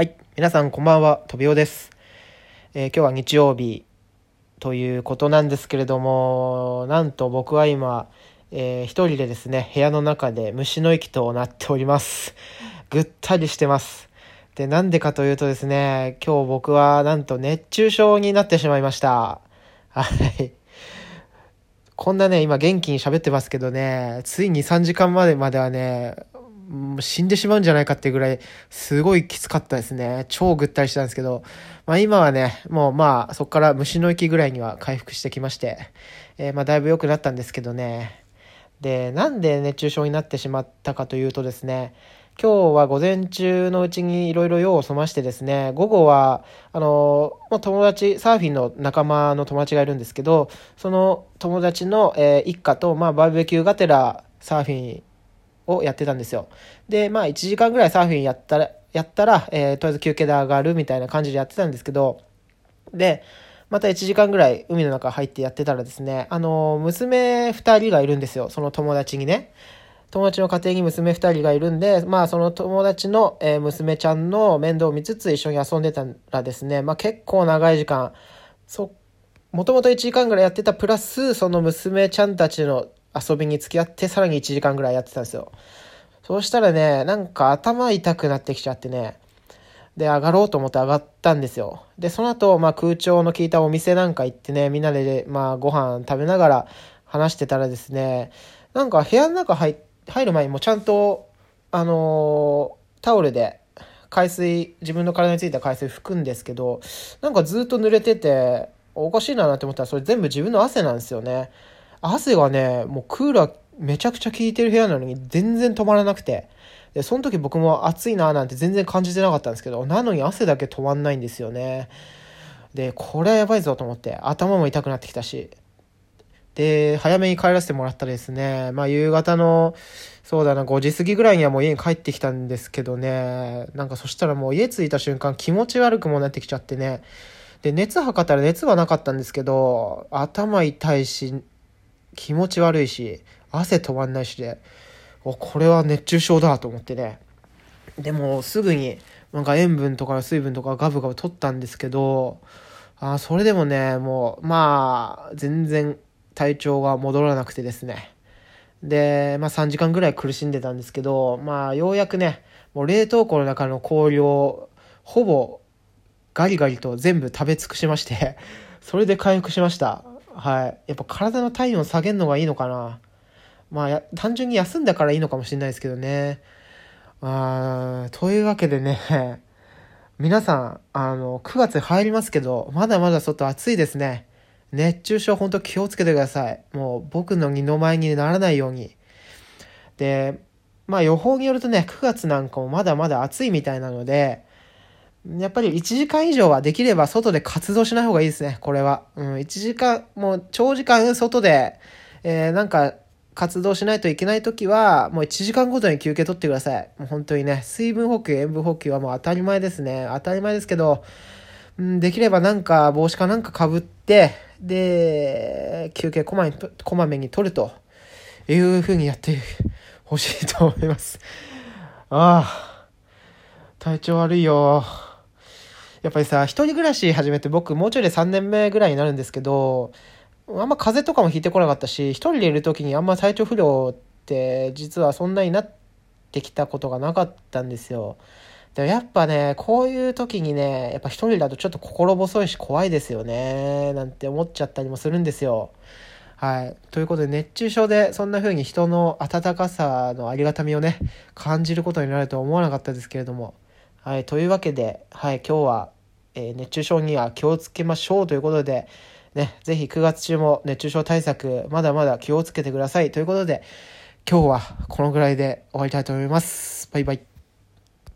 はい。皆さんこんばんは、とびおです、えー今日は日曜日ということなんですけれども、なんと僕は今、えー一人でですね、部屋の中で虫の息となっております。ぐったりしてます。で、なんでかというとですね、今日僕はなんと熱中症になってしまいました。はい。こんなね、今元気に喋ってますけどね、つい2、3時間までまではね、死んでしまうんじゃないかってぐらい、すごいきつかったですね。超ぐったりしたんですけど、まあ今はね、もうまあそこから虫の息ぐらいには回復してきまして、えーまあだいぶ良くなったんですけどね。で、なんで熱中症になってしまったかというとですね、今日は午前中のうちにいろいろ用を済ましてですね、午後は、あの、もう友達、サーフィンの仲間の友達がいるんですけど、その友達の、えー一家と、まあ、バーベキューがてらサーフィンをやってたんですよ。で、まあ、1時間ぐらいサーフィンやったら、やったら、えーとりあえず休憩で上がるみたいな感じでやってたんですけど、で、また1時間ぐらい海の中入ってやってたらですね、あの、娘2人がいるんですよ、その友達にね。友達の家庭に娘2人がいるんで、まあその友達の、え娘ちゃんの面倒を見つつ一緒に遊んでたらですね、まあ結構長い時間、そ、もともと1時間ぐらいやってたプラス、その娘ちゃんたちの遊びに付き合ってさらに1時間ぐらいやってたんですよ。そうしたらね、なんか頭痛くなってきちゃってね、で、上がろうと思って上がったんですよ。で、その後、まあ空調の効いたお店なんか行ってね、みんなで、まあご飯食べながら話してたらですね、なんか部屋の中入る前にもちゃんと、あのータオルで海水、自分の体についた海水拭くんですけど、なんかずっと濡れてて、おかしいなって思ったら、それ全部自分の汗なんですよね。汗がね、もうクーラーめちゃくちゃ効いてる部屋なのに全然止まらなくて。で、その時僕も暑いななんて全然感じてなかったんですけど、なのに汗だけ止まんないんですよね。で、これはやばいぞと思って、頭も痛くなってきたし。で、早めに帰らせてもらったらですね、まあ夕方の、そうだな、5時過ぎぐらいにはもう家に帰ってきたんですけどね、なんかそしたらもう家着いた瞬間気持ち悪くもなってきちゃってね、で、熱測ったら熱はなかったんですけど、頭痛いし、気持ち悪いし、汗止まんないしで、おこれは熱中症だと思ってね。でもすぐになんか塩分とか水分とかガブガブ取ったんですけど、あそれでもね、もう、まあ、全然体調が戻らなくてですね。で、まあ3時間ぐらい苦しんでたんですけど、まあようやくね、もう冷凍庫の中の氷をほぼガリガリと全部食べ尽くしまして、それで回復しました。はい。やっぱ体の体温下げるのがいいのかな。まあ、単純に休んだからいいのかもしれないですけどね。あというわけでね、皆さん、あの、9月入りますけど、まだまだ外暑いですね。熱中症本当気をつけてください。もう僕の二の舞にならないように。で、まあ予報によるとね、9月なんかもまだまだ暑いみたいなので、やっぱり1時間以上はできれば外で活動しない方がいいですね、これは。うん、1時間、もう長時間外で、えーなんか活動しないといけないときは、もう1時間ごとに休憩取ってください。もう本当にね、水分補給、塩分補給はもう当たり前ですね。当たり前ですけど、うん、できればなんか帽子かなんかかぶって、で、休憩こまにこまめに取るという風にやってほしいと思います。ああ、体調悪いよ。やっぱりさ、一人暮らし始めて僕もうちょいで3年目ぐらいになるんですけど、あんま風邪とかもひいてこなかったし、一人でいる時にあんま体調不良って実はそんなになってきたことがなかったんですよ。でもやっぱね、こういう時にね、やっぱ一人だとちょっと心細いし怖いですよね、なんて思っちゃったりもするんですよ。はい。ということで、熱中症でそんな風に人の温かさのありがたみをね、感じることになるとは思わなかったですけれども。はい。というわけで、はい、今日は、え熱中症には気をつけましょうということで、ね、ぜひ9月中も熱中症対策、まだまだ気をつけてください。ということで、今日はこのぐらいで終わりたいと思います。バイバイ。